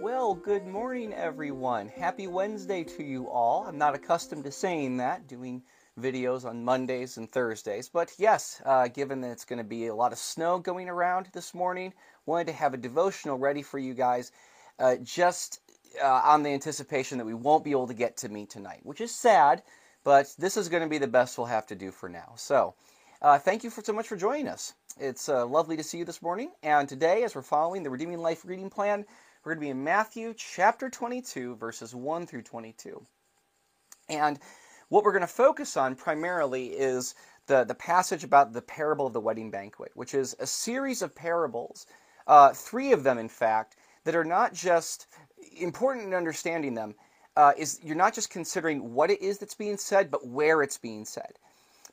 Well, good morning, everyone. Happy Wednesday to you all. I'm not accustomed to saying that, doing videos on Mondays and Thursdays, but yes, uh, given that it's going to be a lot of snow going around this morning, wanted to have a devotional ready for you guys, uh, just uh, on the anticipation that we won't be able to get to me tonight, which is sad, but this is going to be the best we'll have to do for now. So, uh, thank you for so much for joining us. It's uh, lovely to see you this morning, and today, as we're following the Redeeming Life reading plan, we're going to be in Matthew chapter 22, verses 1 through 22. And what we're going to focus on primarily is the, the passage about the parable of the wedding banquet, which is a series of parables, uh, three of them, in fact, that are not just important in understanding them. Uh, is you're not just considering what it is that's being said, but where it's being said,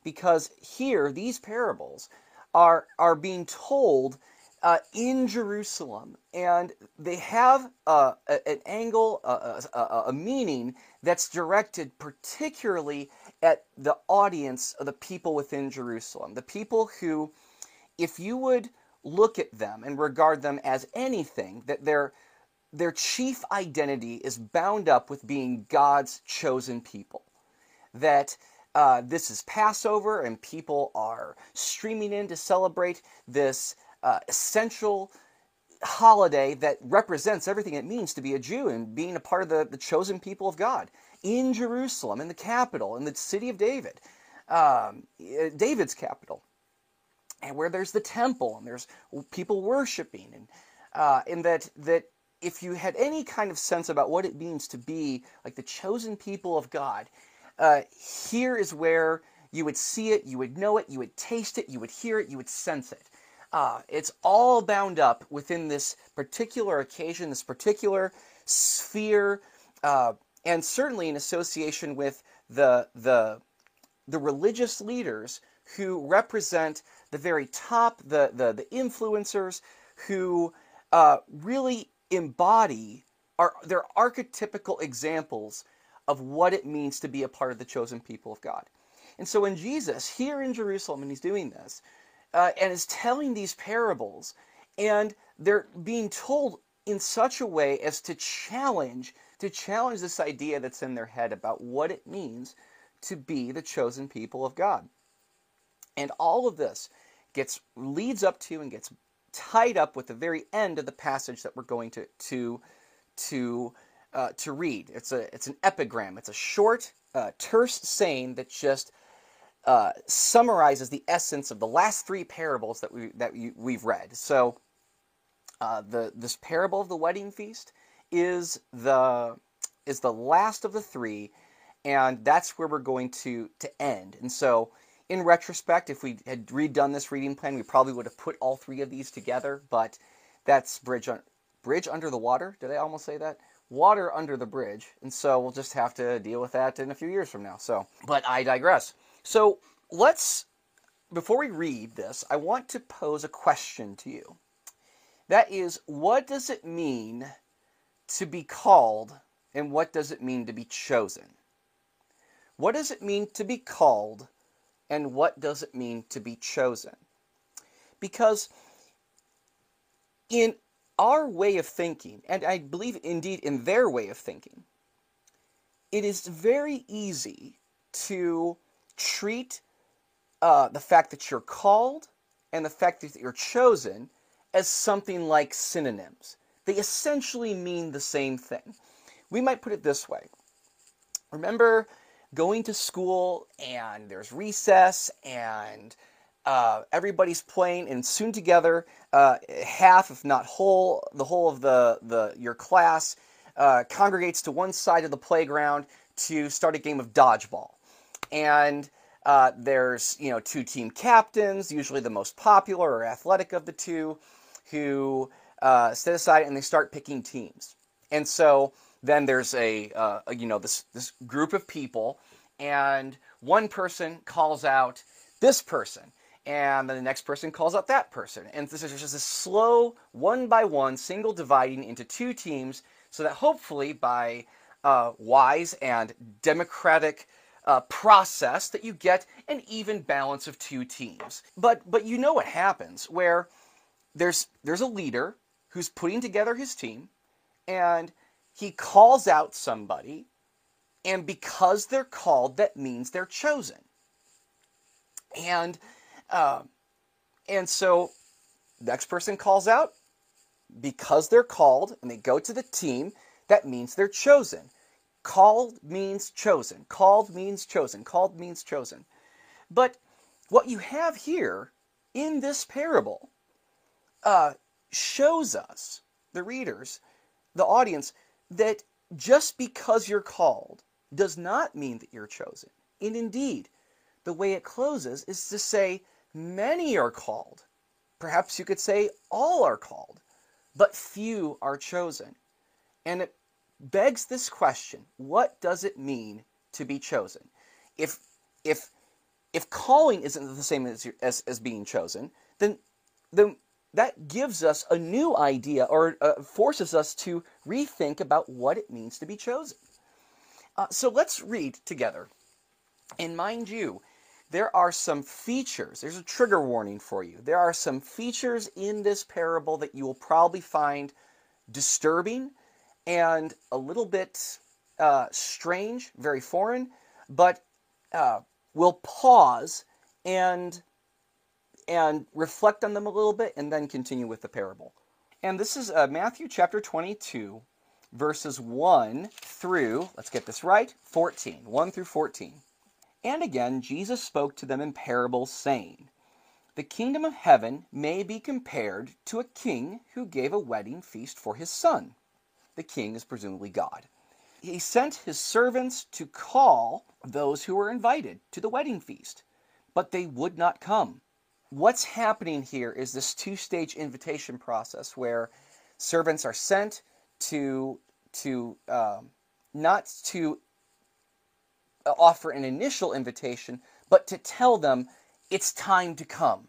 because here these parables are are being told uh, in Jerusalem, and they have uh, an angle, a, meaning that's directed particularly at the audience of the people within Jerusalem. The people who, if you would look at them and regard them as anything, that their, their chief identity is bound up with being God's chosen people. That uh, this is Passover and people are streaming in to celebrate this uh, essential holiday that represents everything it means to be a Jew and being a part of the, the chosen people of God in Jerusalem, in the capital, in the city of David, um, uh, David's capital, and where there's the temple and there's people worshiping, and uh, and that that if you had any kind of sense about what it means to be like the chosen people of God, uh, here is where you would see it, you would know it, you would taste it, you would hear it, you would sense it. Uh, it's all bound up within this particular occasion, this particular sphere, uh, and certainly in association with the the the religious leaders who represent the very top, the the, the influencers who uh, really embody are they're archetypical examples of what it means to be a part of the chosen people of God. And so when Jesus here in Jerusalem and he's doing this, uh, and is telling these parables, and they're being told in such a way as to challenge to challenge this idea that's in their head about what it means to be the chosen people of God. And all of this gets leads up to and gets tied up with the very end of the passage that we're going to to to uh, to read. It's a it's an epigram. It's a short, uh, terse saying that just uh, summarizes the essence of the last three parables that we that we've read. So, uh, the this parable of the wedding feast is the is the last of the three, and that's where we're going to to end. And so, in retrospect, if we had redone this reading plan, we probably would have put all three of these together. But that's bridge un- bridge under the water. Did I almost say that? Water under the bridge, and so we'll just have to deal with that in a few years from now. So, but I digress. So let's, before we read this, I want to pose a question to you. That is, what does it mean to be called and what does it mean to be chosen? What does it mean to be called and what does it mean to be chosen? Because in our way of thinking, and I believe indeed in their way of thinking, it is very easy to treat uh, the fact that you're called and the fact that you're chosen as something like synonyms. They essentially mean the same thing. We might put it this way Remember going to school and there's recess and uh, everybody's playing and soon together uh, half if not whole the whole of the, the your class uh, congregates to one side of the playground to start a game of dodgeball and uh, there's you know two team captains, usually the most popular or athletic of the two, who uh, set aside and they start picking teams. And so then there's a, uh, a you know this this group of people, and one person calls out this person, and then the next person calls out that person, and this is just a slow one by one, single dividing into two teams, so that hopefully by uh, wise and democratic uh, process that you get an even balance of two teams. But but you know what happens where there's there's a leader who's putting together his team, and he calls out somebody, and because they're called, that means they're chosen. And uh, and so next person calls out because they're called and they go to the team, that means they're chosen. Called means chosen. Called means chosen. Called means chosen. But what you have here in this parable uh, shows us, the readers, the audience, that just because you're called does not mean that you're chosen. And indeed, the way it closes is to say, many are called. Perhaps you could say all are called, but few are chosen. And it begs this question what does it mean to be chosen? If, if, if calling isn't the same as, as, as being chosen, then, then that gives us a new idea or uh, forces us to rethink about what it means to be chosen. Uh, so let's read together. And mind you, there are some features, there's a trigger warning for you. There are some features in this parable that you will probably find disturbing and a little bit uh, strange, very foreign, but uh, we'll pause and and reflect on them a little bit and then continue with the parable. And this is uh, Matthew chapter 22, verses 1 through, let's get this right, 14. 1 through 14. And again, Jesus spoke to them in parables, saying, The kingdom of heaven may be compared to a king who gave a wedding feast for his son. The king is presumably God. He sent his servants to call those who were invited to the wedding feast, but they would not come what's happening here is this two-stage invitation process where servants are sent to to um, not to offer an initial invitation, but to tell them it's time to come.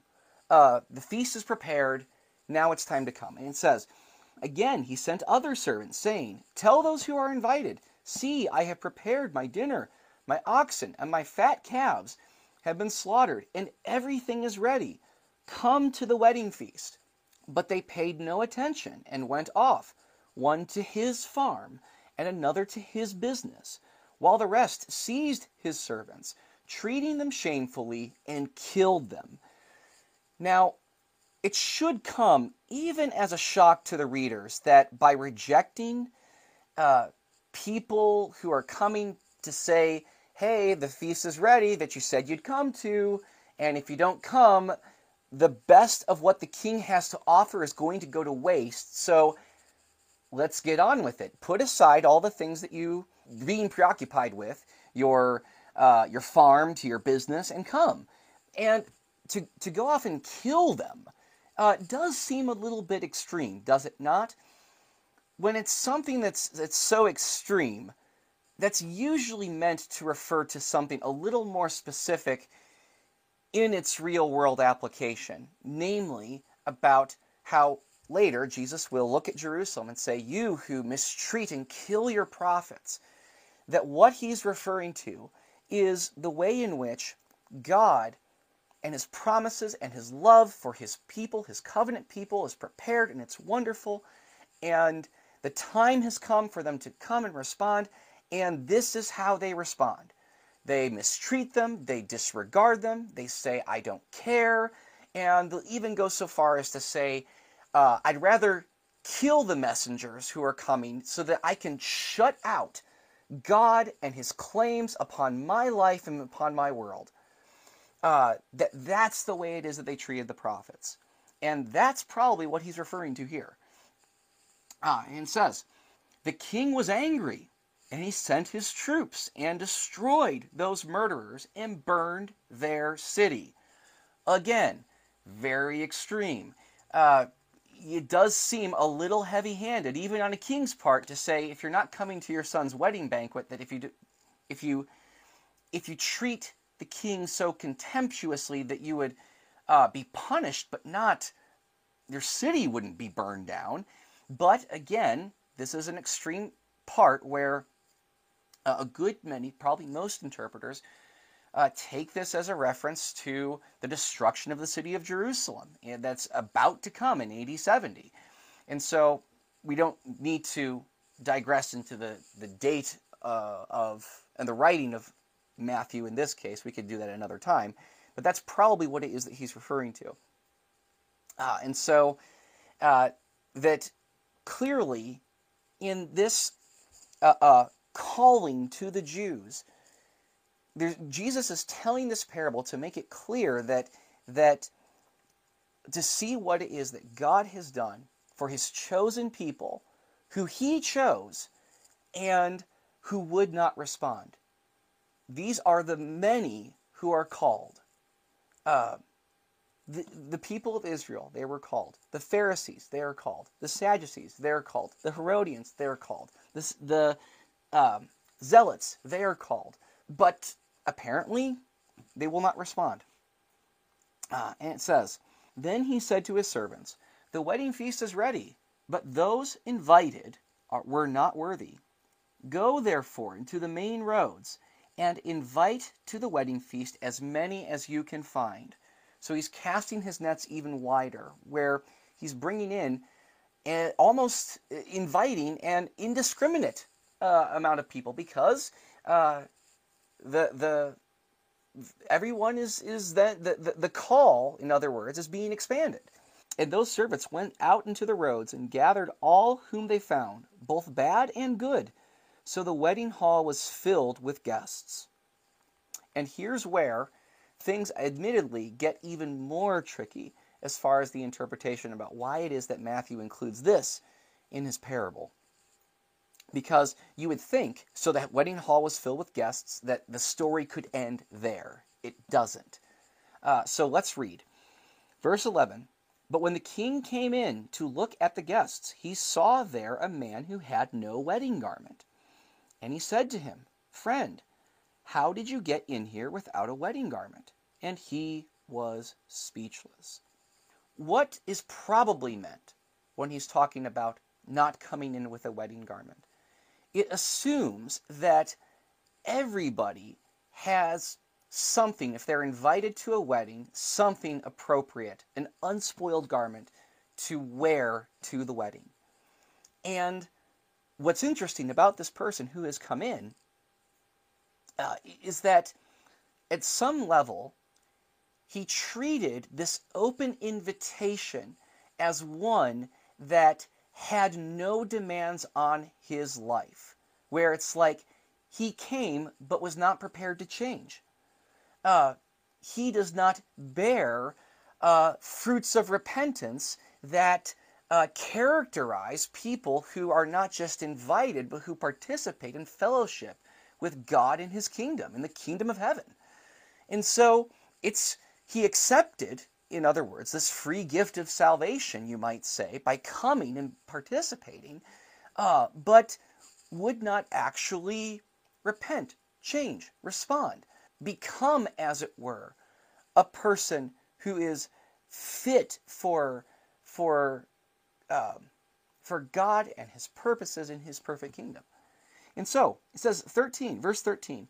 Uh, the feast is prepared. Now it's time to come. And it says, Again, he sent other servants, saying, Tell those who are invited, See, I have prepared my dinner. My oxen and my fat calves have been slaughtered, and everything is ready. Come to the wedding feast. But they paid no attention and went off, one to his farm and another to his business, while the rest seized his servants, treating them shamefully, and killed them. Now, it should come even as a shock to the readers that by rejecting uh, people who are coming to say, hey, the feast is ready that you said you'd come to, and if you don't come, the best of what the king has to offer is going to go to waste. So let's get on with it. Put aside all the things that you being preoccupied with, your uh, your farm to your business, and come. And to to go off and kill them uh, does seem a little bit extreme, does it not? When it's something that's that's so extreme, that's usually meant to refer to something a little more specific in its real world application, namely about how later Jesus will look at Jerusalem and say, You who mistreat and kill your prophets. That what he's referring to is the way in which God and his promises and his love for his people, his covenant people, is prepared and it's wonderful. And the time has come for them to come and respond. And this is how they respond. They mistreat them, they disregard them, they say, I don't care, and they'll even go so far as to say, uh, I'd rather kill the messengers who are coming so that I can shut out God and his claims upon my life and upon my world. Uh, that that's the way it is that they treated the prophets. And that's probably what he's referring to here. Ah, and says, The king was angry and he sent his troops and destroyed those murderers and burned their city. Again, very extreme. Uh, it does seem a little heavy-handed, even on a king's part, to say if you're not coming to your son's wedding banquet, that if you do, if you if you treat the king so contemptuously that you would uh, be punished, but not your city wouldn't be burned down. But again, this is an extreme part where uh, a good many, probably most interpreters, uh, take this as a reference to the destruction of the city of Jerusalem and that's about to come in AD 70. And so we don't need to digress into the, the date uh, of and the writing of Matthew in this case. We could do that another time. But that's probably what it is that he's referring to. Uh, and so uh, that clearly in this uh, uh calling to the Jews, Jesus is telling this parable to make it clear that that to see what it is that God has done for his chosen people who he chose and who would not respond. These are the many who are called. Uh, the, the people of Israel, they were called. The Pharisees, they are called. The Sadducees, they are called. The Herodians, they are called. The, the um, Zealots, they are called. But apparently, they will not respond. Uh, and it says, Then he said to his servants, The wedding feast is ready, but those invited are, were not worthy. Go therefore into the main roads and invite to the wedding feast as many as you can find. So he's casting his nets even wider, where he's bringing in and almost inviting an indiscriminate uh, amount of people because uh, the the everyone is is that the the call in other words is being expanded and those servants went out into the roads and gathered all whom they found both bad and good so the wedding hall was filled with guests and here's where things admittedly get even more tricky as far as the interpretation about why it is that Matthew includes this in his parable because you would think, so that wedding hall was filled with guests, that the story could end there. It doesn't. Uh, so let's read. Verse 11 But when the king came in to look at the guests, he saw there a man who had no wedding garment. And he said to him, Friend, how did you get in here without a wedding garment? And he was speechless. What is probably meant when he's talking about not coming in with a wedding garment? it assumes that everybody has something, if they're invited to a wedding, something appropriate, an unspoiled garment to wear to the wedding. And what's interesting about this person who has come in uh, is that at some level, he treated this open invitation as one that had no demands on his life, where it's like he came but was not prepared to change. Uh, he does not bear uh, fruits of repentance that uh, characterize people who are not just invited but who participate in fellowship with God in his kingdom, in the kingdom of heaven. And so it's he accepted in other words, this free gift of salvation, you might say, by coming and participating, uh, but would not actually repent, change, respond, become, as it were, a person who is fit for for um, for God and His purposes in His perfect kingdom. And so it says 13, verse 13.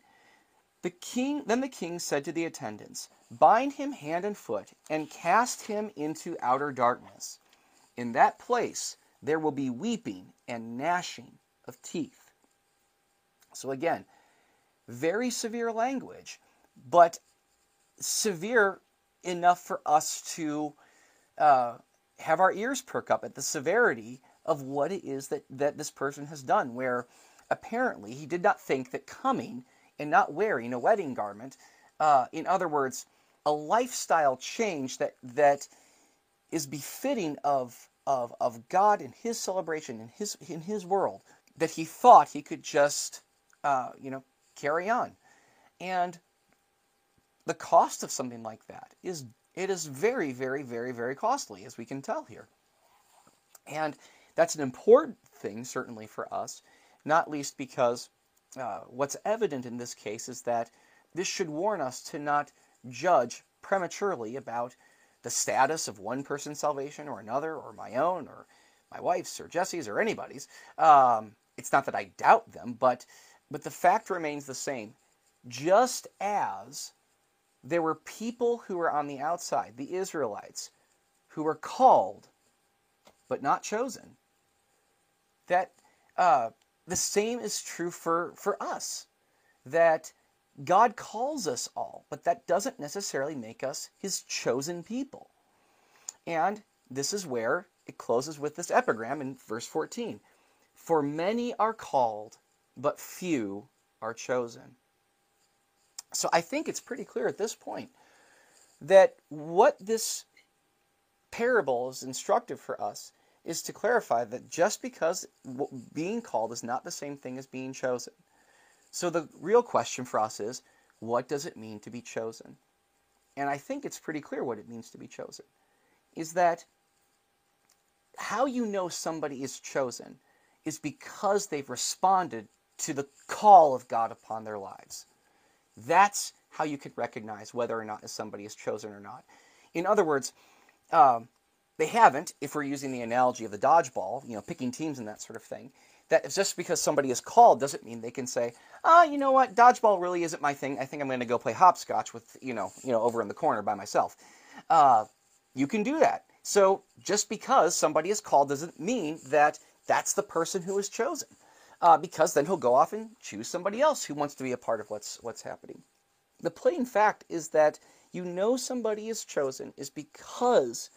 The king then the king said to the attendants, Bind him hand and foot, and cast him into outer darkness. In that place there will be weeping and gnashing of teeth. So again, very severe language, but severe enough for us to uh, have our ears perk up at the severity of what it is that, that this person has done, where apparently he did not think that coming and not wearing a wedding garment, uh, in other words, a lifestyle change that that is befitting of of of God and His celebration in His in His world that he thought he could just uh, you know carry on, and the cost of something like that is it is very very very very costly as we can tell here, and that's an important thing certainly for us, not least because uh, what's evident in this case is that this should warn us to not judge prematurely about the status of one person's salvation or another, or my own, or my wife's, or Jesse's, or anybody's. Um, it's not that I doubt them, but but the fact remains the same. Just as there were people who were on the outside, the Israelites, who were called but not chosen, that uh, the same is true for, for us. That God calls us all, but that doesn't necessarily make us his chosen people. And this is where it closes with this epigram in verse 14 For many are called, but few are chosen. So I think it's pretty clear at this point that what this parable is instructive for us is to clarify that just because being called is not the same thing as being chosen. So the real question for us is what does it mean to be chosen? And I think it's pretty clear what it means to be chosen. Is that how you know somebody is chosen is because they've responded to the call of God upon their lives. That's how you can recognize whether or not somebody is chosen or not. In other words, um, they haven't, if we're using the analogy of the dodgeball, you know, picking teams and that sort of thing. That just because somebody is called doesn't mean they can say, ah, oh, you know what, dodgeball really isn't my thing. I think I'm going to go play hopscotch with, you know, you know, over in the corner by myself. Uh, you can do that. So just because somebody is called doesn't mean that that's the person who is chosen. Uh, because then he'll go off and choose somebody else who wants to be a part of what's what's happening. The plain fact is that you know somebody is chosen is because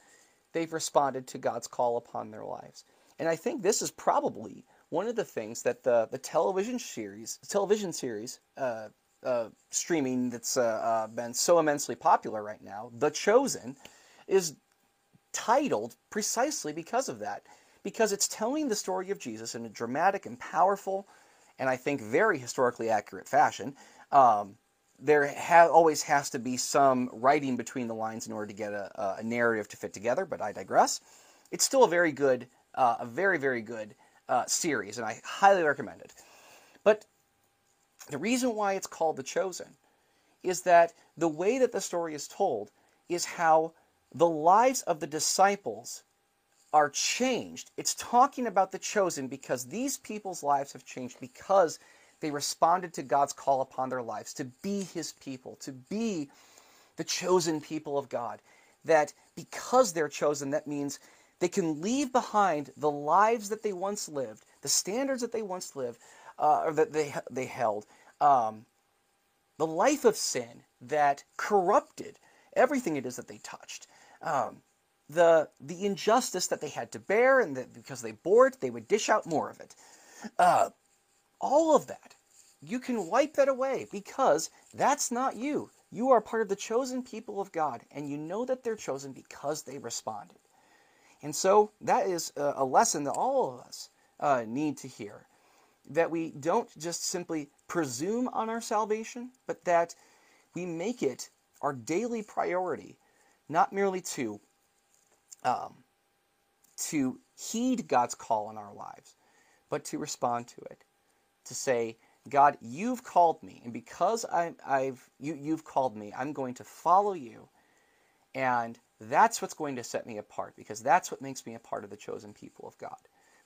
they've responded to God's call upon their lives. And I think this is probably one of the things that the, the television series, television series, uh, uh, streaming that's uh, uh been so immensely popular right now, The Chosen, is titled precisely because of that. Because it's telling the story of Jesus in a dramatic and powerful, and I think very historically accurate fashion. Um, there ha- always has to be some writing between the lines in order to get a, a, narrative to fit together, but I digress. It's still a very good, uh, a very, very good uh, series, and I highly recommend it. But the reason why it's called The Chosen is that the way that the story is told is how the lives of the disciples are changed. It's talking about the chosen because these people's lives have changed because they responded to God's call upon their lives to be his people, to be the chosen people of God. That because they're chosen, that means they can leave behind the lives that they once lived, the standards that they once lived, uh, or that they, they held, um, the life of sin that corrupted everything it is that they touched um, the the injustice that they had to bear, and that because they bore it, they would dish out more of it. Uh, all of that, you can wipe that away because that's not you. You are part of the chosen people of God, and you know that they're chosen because they responded. And so that is a, lesson that all of us uh, need to hear. That we don't just simply presume on our salvation, but that we make it our daily priority not merely to um, to heed God's call in our lives, but to respond to it, to say, God, you've called me, and because I, have you, you've called me, I'm going to follow you, and that's what's going to set me apart, because that's what makes me a part of the chosen people of God.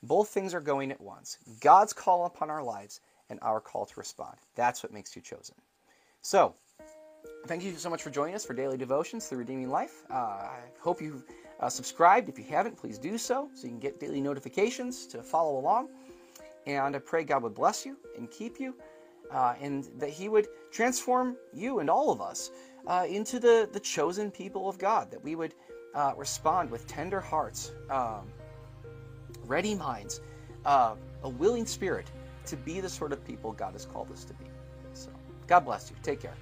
Both things are going at once: God's call upon our lives and our call to respond. That's what makes you chosen. So, Thank you so much for joining us for Daily Devotions through Redeeming Life. Uh, I hope you've uh, subscribed. If you haven't, please do so so you can get daily notifications to follow along. And I pray God would bless you and keep you, uh, and that He would transform you and all of us uh, into the, the chosen people of God, that we would uh, respond with tender hearts, um, ready minds, uh, a willing spirit to be the sort of people God has called us to be. So, God bless you. Take care.